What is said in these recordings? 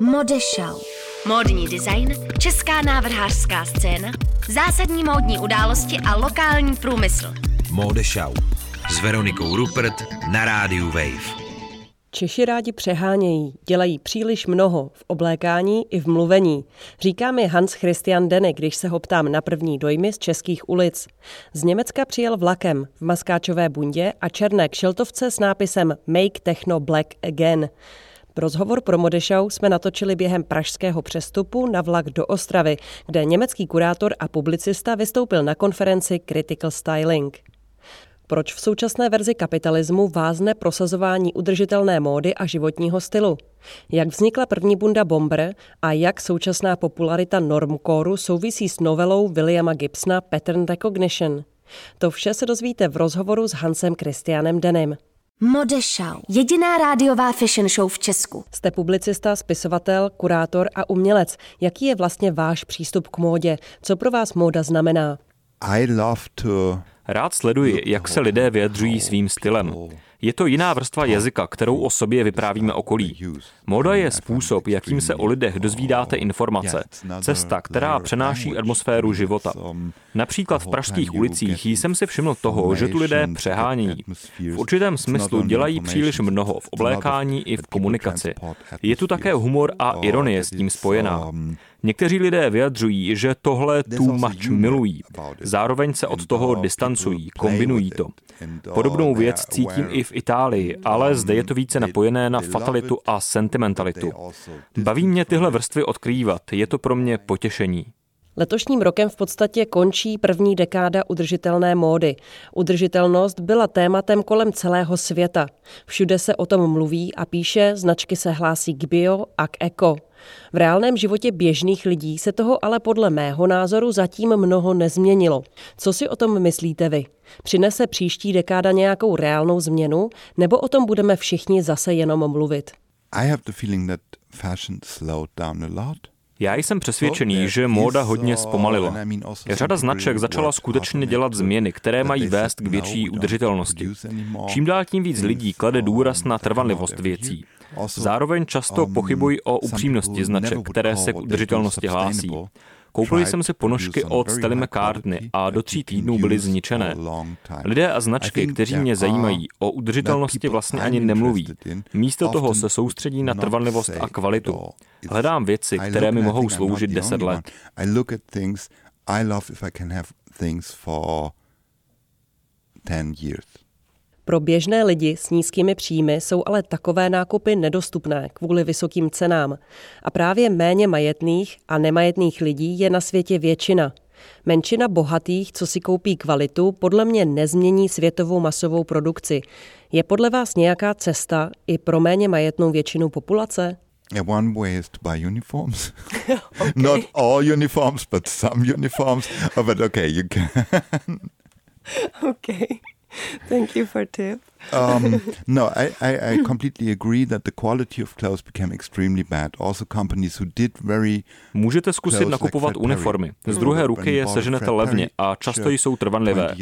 Modešau. Módní design, česká návrhářská scéna, zásadní módní události a lokální průmysl. Modešau. S Veronikou Rupert na rádiu Wave. Češi rádi přehánějí, dělají příliš mnoho v oblékání i v mluvení. Říká mi Hans Christian Dene, když se ho ptám na první dojmy z českých ulic. Z Německa přijel vlakem v maskáčové bundě a černé kšeltovce s nápisem Make Techno Black Again. Rozhovor pro Modešau jsme natočili během pražského přestupu na vlak do Ostravy, kde německý kurátor a publicista vystoupil na konferenci Critical Styling. Proč v současné verzi kapitalismu vázne prosazování udržitelné módy a životního stylu? Jak vznikla první bunda Bomber a jak současná popularita normcore souvisí s novelou Williama Gibsona Pattern Recognition? To vše se dozvíte v rozhovoru s Hansem Christianem Denem. Modešau. Jediná rádiová fashion show v Česku. Jste publicista, spisovatel, kurátor a umělec. Jaký je vlastně váš přístup k módě? Co pro vás móda znamená? I love to Rád sleduji, jak se lidé vyjadřují svým stylem. Je to jiná vrstva jazyka, kterou o sobě vyprávíme okolí. Moda je způsob, jakým se o lidech dozvídáte informace. Cesta, která přenáší atmosféru života. Například v pražských ulicích jsem si všiml toho, že tu lidé přehání. V určitém smyslu dělají příliš mnoho v oblékání i v komunikaci. Je tu také humor a ironie s tím spojená. Někteří lidé vyjadřují, že tohle too much milují. Zároveň se od toho distancují, kombinují to. Podobnou věc cítím i v Itálii, ale zde je to více napojené na fatalitu a sentimentalitu. Baví mě tyhle vrstvy odkrývat, je to pro mě potěšení. Letošním rokem v podstatě končí první dekáda udržitelné módy. Udržitelnost byla tématem kolem celého světa. Všude se o tom mluví a píše, značky se hlásí k bio a k eko. V reálném životě běžných lidí se toho ale podle mého názoru zatím mnoho nezměnilo. Co si o tom myslíte vy? Přinese příští dekáda nějakou reálnou změnu, nebo o tom budeme všichni zase jenom mluvit? I have the feeling that fashion slowed down a lot. Já jsem přesvědčený, že móda hodně zpomalila. Řada značek začala skutečně dělat změny, které mají vést k větší udržitelnosti. Čím dál tím víc lidí klade důraz na trvanlivost věcí. Zároveň často pochybují o upřímnosti značek, které se k udržitelnosti hlásí. Koupil jsem si ponožky od Stella McCartney a do tří týdnů byly zničené. Lidé a značky, kteří mě zajímají, o udržitelnosti vlastně ani nemluví. Místo toho se soustředí na trvanlivost a kvalitu. Hledám věci, které mi mohou sloužit deset let. I love if I can have things for 10 years. Pro běžné lidi s nízkými příjmy jsou ale takové nákupy nedostupné kvůli vysokým cenám. A právě méně majetných a nemajetných lidí je na světě většina. Menšina bohatých, co si koupí kvalitu, podle mě nezmění světovou masovou produkci. Je podle vás nějaká cesta i pro méně majetnou většinu populace? Yeah, one way is to buy uniforms. okay. Not all uniforms, but some uniforms. Oh, but okay, you can. okay. Thank you for tip. um, no, I, I, I completely agree that the quality of clothes became extremely bad. Also companies who did very Můžete zkusit nakupovat like uniformy. Z druhé ruky je seženete levně a často jsou trvanlivé.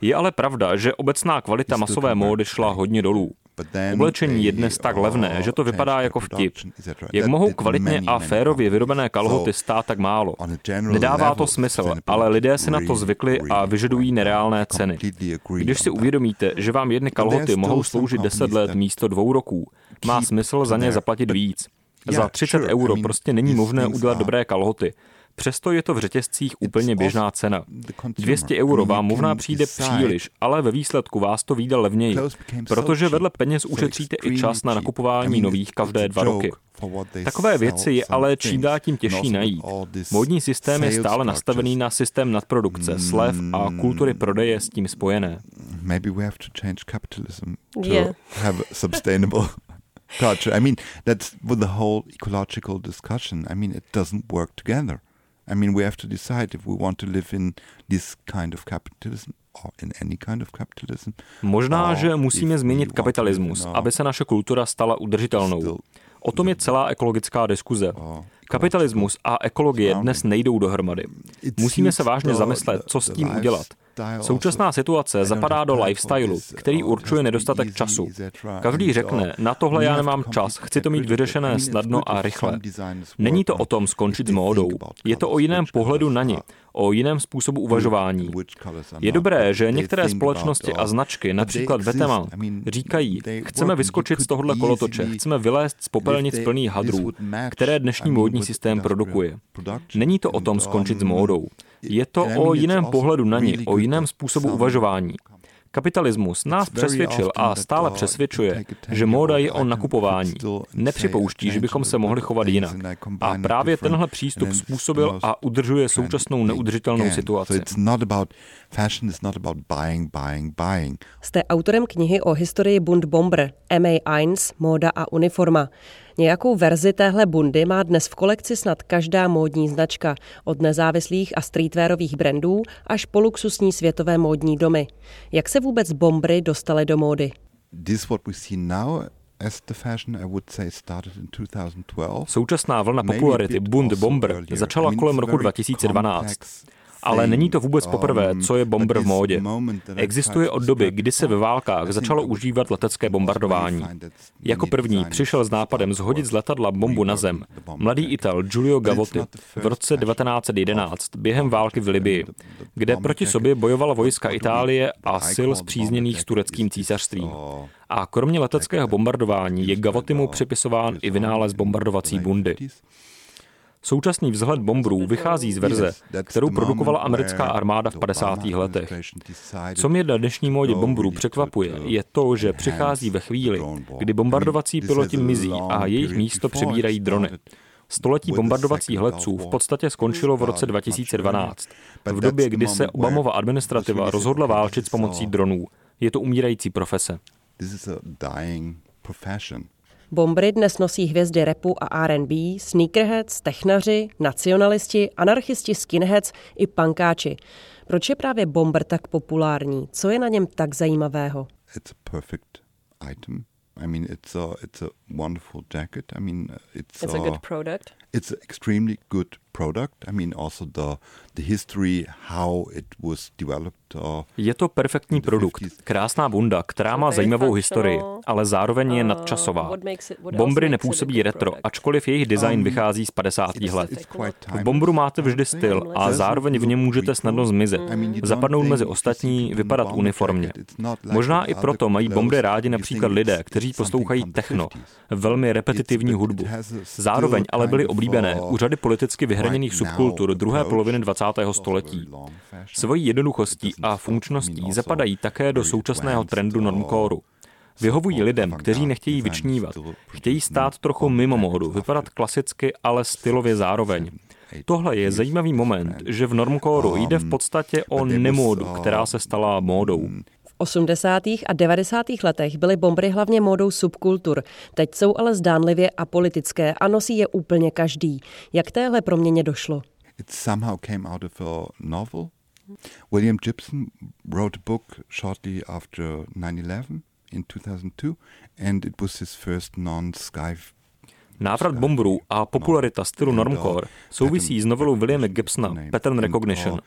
Je ale pravda, že obecná kvalita masové módy šla hodně dolů. Oblečení je dnes tak levné, že to vypadá jako vtip. Jak mohou kvalitně a férově vyrobené kalhoty stát tak málo? Nedává to smysl, ale lidé si na to zvykli a vyžadují nereálné ceny. Když si uvědomíte, že vám jedny kalhoty mohou sloužit 10 let místo dvou roků, má smysl za ně zaplatit víc. Za 30 euro prostě není možné udělat dobré kalhoty. Přesto je to v řetězcích úplně běžná cena. 200 euro vám možná přijde příliš, ale ve výsledku vás to vyjde levněji, protože vedle peněz ušetříte i čas na nakupování nových každé dva roky. Takové věci je ale čím dál tím těžší najít. Módní systém je stále nastavený na systém nadprodukce, slev a kultury prodeje s tím spojené. Maybe we have to change capitalism to have sustainable culture. I mean, that's with the whole ecological discussion. I mean, it doesn't work together. I mean, we have to decide if we want to live in this kind of capitalism or in any kind of capitalism. Možná, že musíme změnit kapitalismus, aby se naše kultura stala udržitelnou. O tom je celá ekologická diskuze. Kapitalismus a ekologie dnes nejdou dohromady. Musíme se vážně zamyslet, co s tím udělat. Současná situace zapadá do lifestylu, který určuje nedostatek času. Každý řekne, na tohle já nemám čas, chci to mít vyřešené snadno a rychle. Není to o tom skončit s módou, je to o jiném pohledu na ně, o jiném způsobu uvažování. Je dobré, že některé společnosti a značky, například Vetema, říkají, chceme vyskočit z tohohle kolotoče, chceme vylézt z popelnic plný hadrů, které dnešní módní systém produkuje. Není to o tom skončit s módou. Je to o jiném pohledu na ní, o jiném způsobu uvažování. Kapitalismus nás přesvědčil a stále přesvědčuje, že móda je o nakupování. Nepřipouští, že bychom se mohli chovat jinak. A právě tenhle přístup způsobil a udržuje současnou neudržitelnou situaci. Jste autorem knihy o historii Bund Bomber, MA1, móda a uniforma. Nějakou verzi téhle bundy má dnes v kolekci snad každá módní značka, od nezávislých a streetwearových brandů až po luxusní světové módní domy. Jak se vůbec bombry dostaly do módy? Současná vlna popularity Bund Bomber začala kolem roku 2012. Ale není to vůbec poprvé, co je bomber v módě. Existuje od doby, kdy se ve válkách začalo užívat letecké bombardování. Jako první přišel s nápadem zhodit z letadla bombu na zem mladý Ital Giulio Gavotti v roce 1911 během války v Libii, kde proti sobě bojovala vojska Itálie a sil zpřízněných s tureckým císařstvím. A kromě leteckého bombardování je Gavottimu připisován i vynález bombardovací bundy. Současný vzhled bombrů vychází z verze, kterou produkovala americká armáda v 50. letech. Co mě na dnešní módě bombrů překvapuje, je to, že přichází ve chvíli, kdy bombardovací piloti mizí a jejich místo přebírají drony. Století bombardovacích letců v podstatě skončilo v roce 2012, v době, kdy se Obamova administrativa rozhodla válčit s pomocí dronů. Je to umírající profese. Bombry dnes nosí hvězdy repu a R&B, sneakerheads, technaři, nacionalisti, anarchisti, skinheads i pankáči. Proč je právě bomber tak populární? Co je na něm tak zajímavého? It's a perfect item. I mean, it's a, it's a wonderful jacket. I mean, it's, it's a, a good product. It's an extremely good product. I mean, also the, the history, how it was developed je to perfektní produkt, krásná bunda, která má zajímavou historii, ale zároveň je nadčasová. Bombry nepůsobí retro, ačkoliv jejich design um, vychází z 50. let. V bombru máte vždy styl a zároveň v něm můžete snadno zmizet, zapadnout mezi ostatní, vypadat uniformně. Možná i proto mají bombry rádi například lidé, kteří poslouchají techno, velmi repetitivní hudbu. Zároveň ale byly oblíbené u řady politicky vyhraněných subkultur druhé poloviny 20. století. Svojí jednoduchostí a funkčností zapadají také do současného trendu normkóru. Vyhovují lidem, kteří nechtějí vyčnívat. Chtějí stát trochu mimo módu, vypadat klasicky, ale stylově zároveň. Tohle je zajímavý moment, že v normkóru jde v podstatě o nemódu, která se stala módou. V 80. a 90. letech byly bombry hlavně módou subkultur. Teď jsou ale zdánlivě apolitické a nosí je úplně každý. Jak téhle proměně došlo? It somehow came out of a novel William Gibson wrote a book shortly after 9 11 in 2002, and it was his first non sky Návrat bomberů a popularita stylu normcore souvisí s novelou Williama Gibsona Pattern Recognition,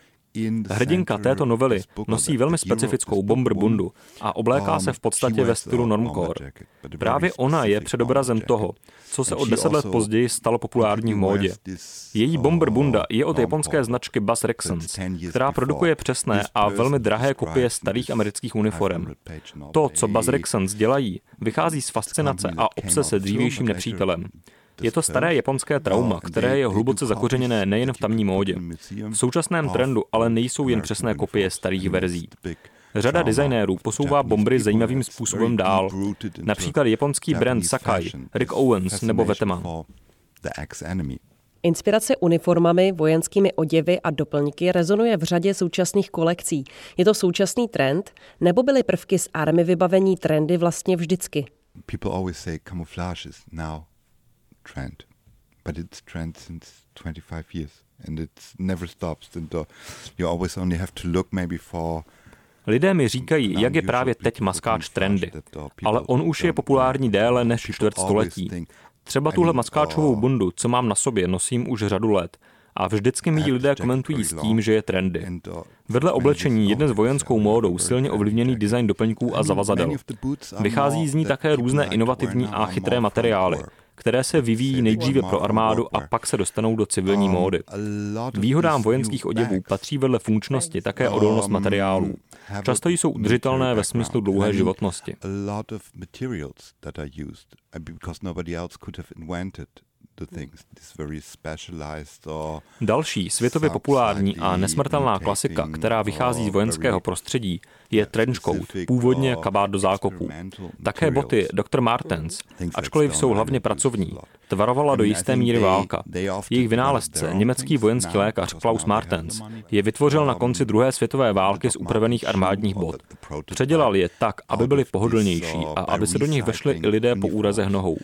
Hrdinka této novely nosí velmi specifickou bomber bundu a obléká se v podstatě ve stylu normcore. Právě ona je předobrazem toho, co se o deset let později stalo populární v módě. Její bomber bunda je od japonské značky Bass Rexons, která produkuje přesné a velmi drahé kopie starých amerických uniform. To, co Bass Rexons dělají, vychází z fascinace a obsese dřívějším nepřítelem. Je to staré japonské trauma, které je hluboce zakořeněné nejen v tamní módě. V současném trendu ale nejsou jen přesné kopie starých verzí. Řada designérů posouvá bombry zajímavým způsobem dál. Například japonský brand Sakai, Rick Owens nebo Vetema. Inspirace uniformami, vojenskými oděvy a doplňky rezonuje v řadě současných kolekcí. Je to současný trend, nebo byly prvky z army vybavení trendy vlastně vždycky? People always say camouflage is now trend, but it's trend since 25 years and it never stops. And uh, you always only have to look maybe for Lidé mi říkají, jak je právě teď maskáč trendy, ale on už je populární déle než čtvrt století. Třeba tuhle maskáčovou bundu, co mám na sobě, nosím už řadu let a vždycky mi lidé komentují s tím, že je trendy. Vedle oblečení je dnes vojenskou módou silně ovlivněný design doplňků a zavazadel. Vychází z ní také různé inovativní a chytré materiály, které se vyvíjí nejdříve pro armádu a pak se dostanou do civilní um, módy. Výhodám vojenských oděvů patří vedle funkčnosti také odolnost um, materiálů. Často jsou udržitelné ve smyslu dlouhé životnosti. Další světově populární a nesmrtelná klasika, která vychází z vojenského prostředí, je trenchcoat, původně kabát do zákopů. Také boty Dr. Martens, ačkoliv jsou hlavně pracovní, tvarovala do jisté míry válka. Jejich vynálezce, německý vojenský lékař Klaus Martens, je vytvořil na konci druhé světové války z upravených armádních bot. Předělal je tak, aby byly pohodlnější a aby se do nich vešli i lidé po úrazech nohou.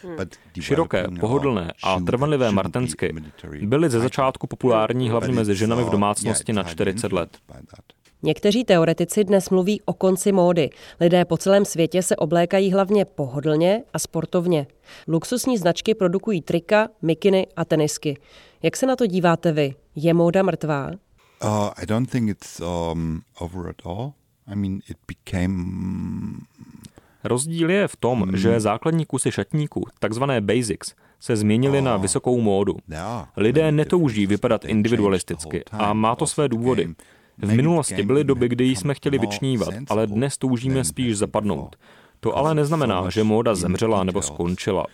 Široké, pohodlné a trvanlivé martensky byly ze začátku populární hlavně mezi ženami v domácnosti na 40 let. Někteří teoretici dnes mluví o konci módy. Lidé po celém světě se oblékají hlavně pohodlně a sportovně. Luxusní značky produkují trika, mikiny a tenisky. Jak se na to díváte vy? Je móda mrtvá? Uh, I don't think it's um, over at all. I mean, it became Rozdíl je v tom, hmm. že základní kusy šatníků, takzvané basics, se změnily na oh. vysokou módu. Lidé netouží vypadat individualisticky a má to své důvody. V minulosti byly doby, kdy jsme chtěli vyčnívat, ale dnes toužíme spíš zapadnout. To ale neznamená, že móda zemřela nebo skončila.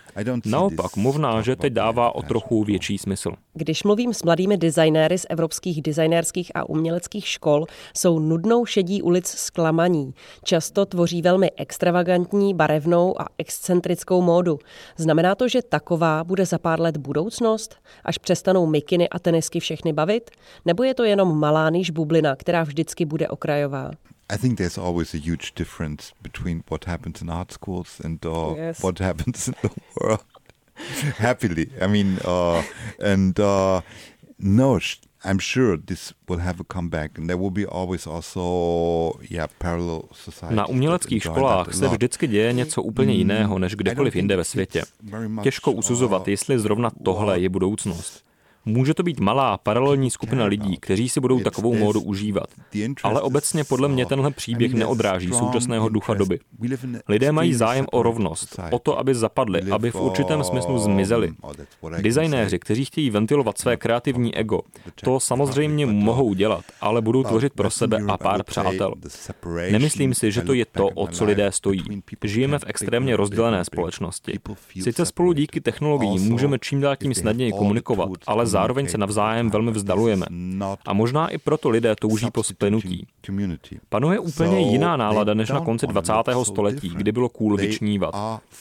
Naopak, možná, že teď dává o trochu větší smysl. Když mluvím s mladými designéry z evropských designérských a uměleckých škol, jsou nudnou šedí ulic zklamaní. Často tvoří velmi extravagantní, barevnou a excentrickou módu. Znamená to, že taková bude za pár let budoucnost, až přestanou mikiny a tenisky všechny bavit? Nebo je to jenom malá níž bublina, která vždycky bude okrajová? I think there's always a huge difference between what happens in art schools and uh, yes. what happens in the world. Happily, I mean, uh, and uh, no, I'm sure this will have a comeback, and there will be always also, yeah, parallel societies. Na uměleckých školách se vždycky děje něco úplně jiného než kdekoliv jinde ve světě. Těžko usuzovat, jestli zrovna tohle je budoucnost. Může to být malá paralelní skupina lidí, kteří si budou takovou módu užívat. Ale obecně podle mě tenhle příběh neodráží současného ducha doby. Lidé mají zájem o rovnost, o to, aby zapadli, aby v určitém smyslu zmizeli. Designéři, kteří chtějí ventilovat své kreativní ego, to samozřejmě mohou dělat, ale budou tvořit pro sebe a pár přátel. Nemyslím si, že to je to, o co lidé stojí. Žijeme v extrémně rozdělené společnosti. Sice spolu díky technologiím můžeme čím dál tím snadněji komunikovat, ale zároveň se navzájem velmi vzdalujeme. A možná i proto lidé touží po splynutí. Panuje úplně jiná nálada než na konci 20. století, kdy bylo cool vyčnívat.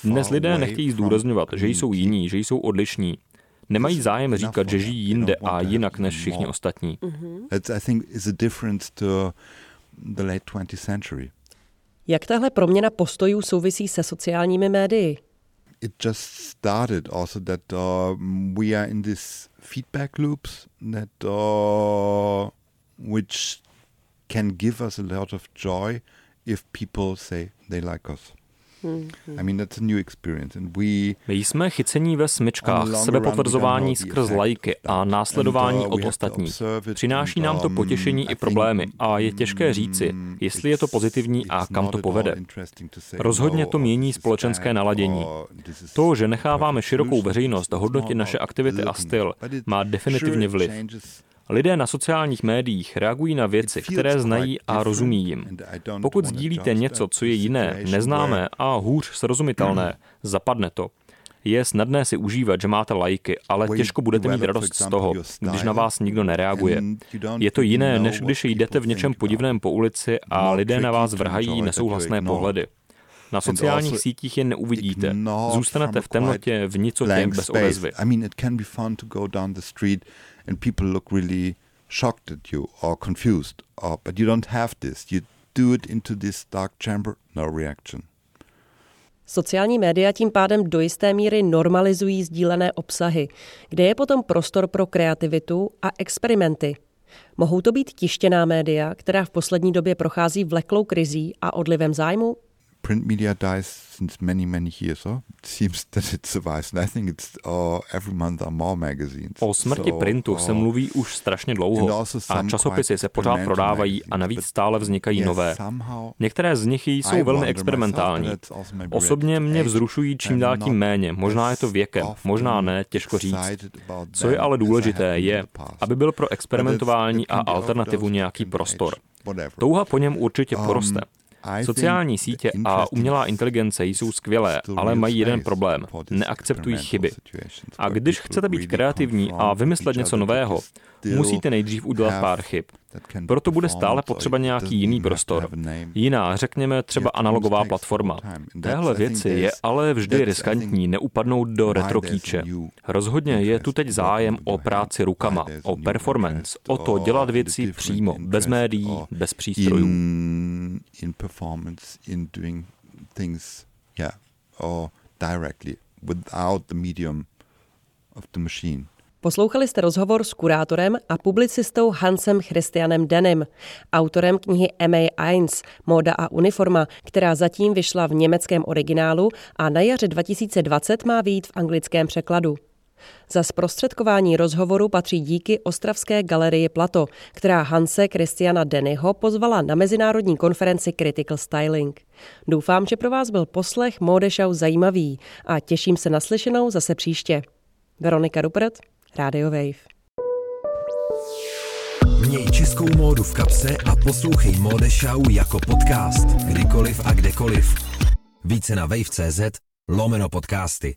Dnes lidé nechtějí zdůrazňovat, že jsou jiní, že jsou odlišní. Nemají zájem říkat, že žijí jinde a jinak než všichni ostatní. Jak tahle proměna postojů souvisí se sociálními médii? It just started also that uh, we are in this feedback loops that uh, which can give us a lot of joy if people say they like us. My jsme chycení ve smyčkách, sebepotvrzování skrz lajky a následování od ostatních. Přináší nám to potěšení i problémy a je těžké říci, jestli je to pozitivní a kam to povede. Rozhodně to mění společenské naladění. To, že necháváme širokou veřejnost hodnotit naše aktivity a styl, má definitivně vliv. Lidé na sociálních médiích reagují na věci, které znají a rozumí jim. Pokud sdílíte něco, co je jiné, neznámé a hůř srozumitelné, zapadne to. Je snadné si užívat, že máte lajky, ale těžko budete mít radost z toho, když na vás nikdo nereaguje. Je to jiné, než když jdete v něčem podivném po ulici a lidé na vás vrhají nesouhlasné pohledy. Na sociálních sítích je neuvidíte. Zůstanete v temnotě, v nicotě, bez odezvy and people look really shocked at you or confused. Or, but you don't have this. You do it into this dark chamber, no reaction. Sociální média tím pádem do jisté míry normalizují sdílené obsahy, kde je potom prostor pro kreativitu a experimenty. Mohou to být tištěná média, která v poslední době prochází vleklou krizí a odlivem zájmu? Print media dies since many, many years. Oh? It seems that it survives. And I think it's uh, every month are more magazines. O smrti so, printu se mluví už strašně dlouho a časopisy se pořád prodávají a navíc stále vznikají nové. Některé z nich jsou velmi experimentální. Osobně mě vzrušují čím dál tím méně. Možná je to věkem, možná ne, těžko říct. Co je ale důležité, je, aby byl pro experimentování a alternativu nějaký prostor. Touha po něm určitě um, poroste. Sociální sítě a umělá inteligence jsou skvělé, ale mají jeden problém. Neakceptují chyby. A když chcete být kreativní a vymyslet něco nového, musíte nejdřív udělat pár chyb. Proto bude stále potřeba nějaký jiný prostor. Jiná, řekněme třeba analogová platforma. Téhle věci je ale vždy riskantní neupadnout do retrokýče. Rozhodně je tu teď zájem o práci rukama, o performance, o to dělat věci přímo, bez médií, bez přístrojů. without the medium of the machine. Poslouchali jste rozhovor s kurátorem a publicistou Hansem Christianem Denem, autorem knihy MA1 Móda a uniforma, která zatím vyšla v německém originálu a na jaře 2020 má výjít v anglickém překladu. Za zprostředkování rozhovoru patří díky Ostravské galerii Plato, která Hanse Christiana Dennyho pozvala na mezinárodní konferenci Critical Styling. Doufám, že pro vás byl poslech Modešau zajímavý a těším se na slyšenou zase příště. Veronika Rupert, Radio Wave. Měj českou módu v kapse a poslouchej Mode Show jako podcast, kdykoliv a kdekoliv. Více na wave.cz lomeno podcasty.